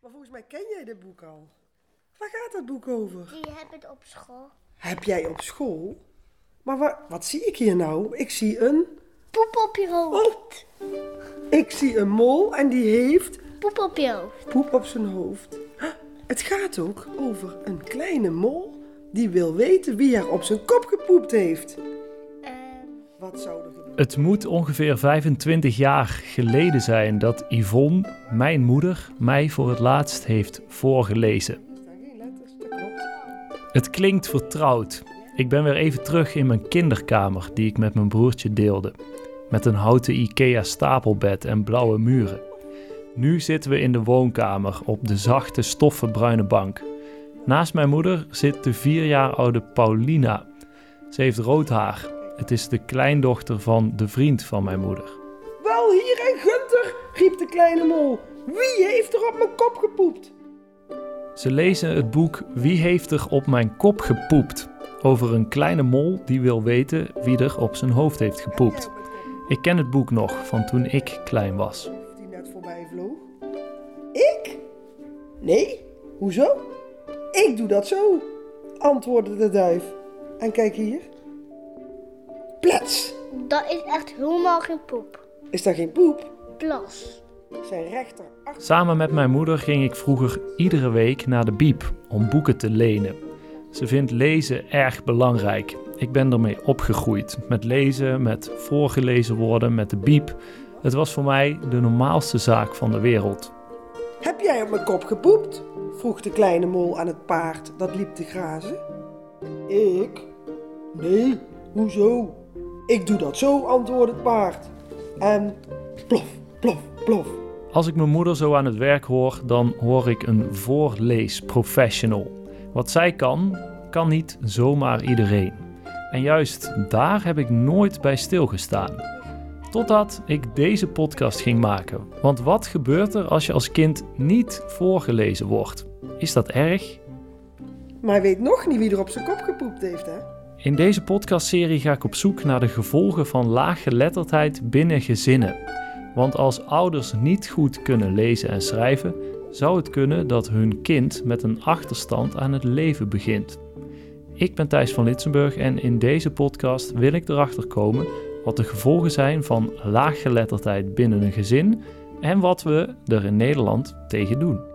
Maar volgens mij ken jij dit boek al. Waar gaat dat boek over? Die heb ik op school. Heb jij op school? Maar wa- wat zie ik hier nou? Ik zie een... Poep op je hoofd. Oh, ik zie een mol en die heeft Poep op je hoofd. poep op zijn hoofd. Het gaat ook over een kleine mol die wil weten wie er op zijn kop gepoept heeft. Wat zou er gebeuren? Het moet ongeveer 25 jaar geleden zijn dat Yvonne, mijn moeder, mij voor het laatst heeft voorgelezen. Het klinkt vertrouwd. Ik ben weer even terug in mijn kinderkamer die ik met mijn broertje deelde. Met een houten IKEA stapelbed en blauwe muren. Nu zitten we in de woonkamer op de zachte stoffen bruine bank. Naast mijn moeder zit de vier jaar oude Paulina. Ze heeft rood haar. Het is de kleindochter van de vriend van mijn moeder. Wel hier en Gunter, riep de kleine mol. Wie heeft er op mijn kop gepoept? Ze lezen het boek Wie heeft er op mijn kop gepoept? Over een kleine mol die wil weten wie er op zijn hoofd heeft gepoept. Ik ken het boek nog van toen ik klein was. Die net voorbij vloog. Ik? Nee, hoezo? Ik doe dat zo, antwoordde de duif. En kijk hier. Plets! dat is echt helemaal geen poep. Is dat geen poep? Plas. Zijn rechter. Samen met mijn moeder ging ik vroeger iedere week naar de biep om boeken te lenen. Ze vindt lezen erg belangrijk. Ik ben ermee opgegroeid. Met lezen, met voorgelezen worden, met de biep. Het was voor mij de normaalste zaak van de wereld. Heb jij op mijn kop gepoept? vroeg de kleine mol aan het paard dat liep te grazen. Ik? Nee, hoezo? Ik doe dat zo, antwoordde het paard. En plof, plof, plof. Als ik mijn moeder zo aan het werk hoor, dan hoor ik een voorleesprofessional. Wat zij kan, kan niet zomaar iedereen. En juist daar heb ik nooit bij stilgestaan. Totdat ik deze podcast ging maken. Want wat gebeurt er als je als kind niet voorgelezen wordt? Is dat erg? Maar hij weet nog niet wie er op zijn kop gepoept heeft, hè? In deze podcastserie ga ik op zoek naar de gevolgen van laaggeletterdheid binnen gezinnen. Want als ouders niet goed kunnen lezen en schrijven, zou het kunnen dat hun kind met een achterstand aan het leven begint. Ik ben Thijs van Litsenburg en in deze podcast wil ik erachter komen wat de gevolgen zijn van laaggeletterdheid binnen een gezin en wat we er in Nederland tegen doen.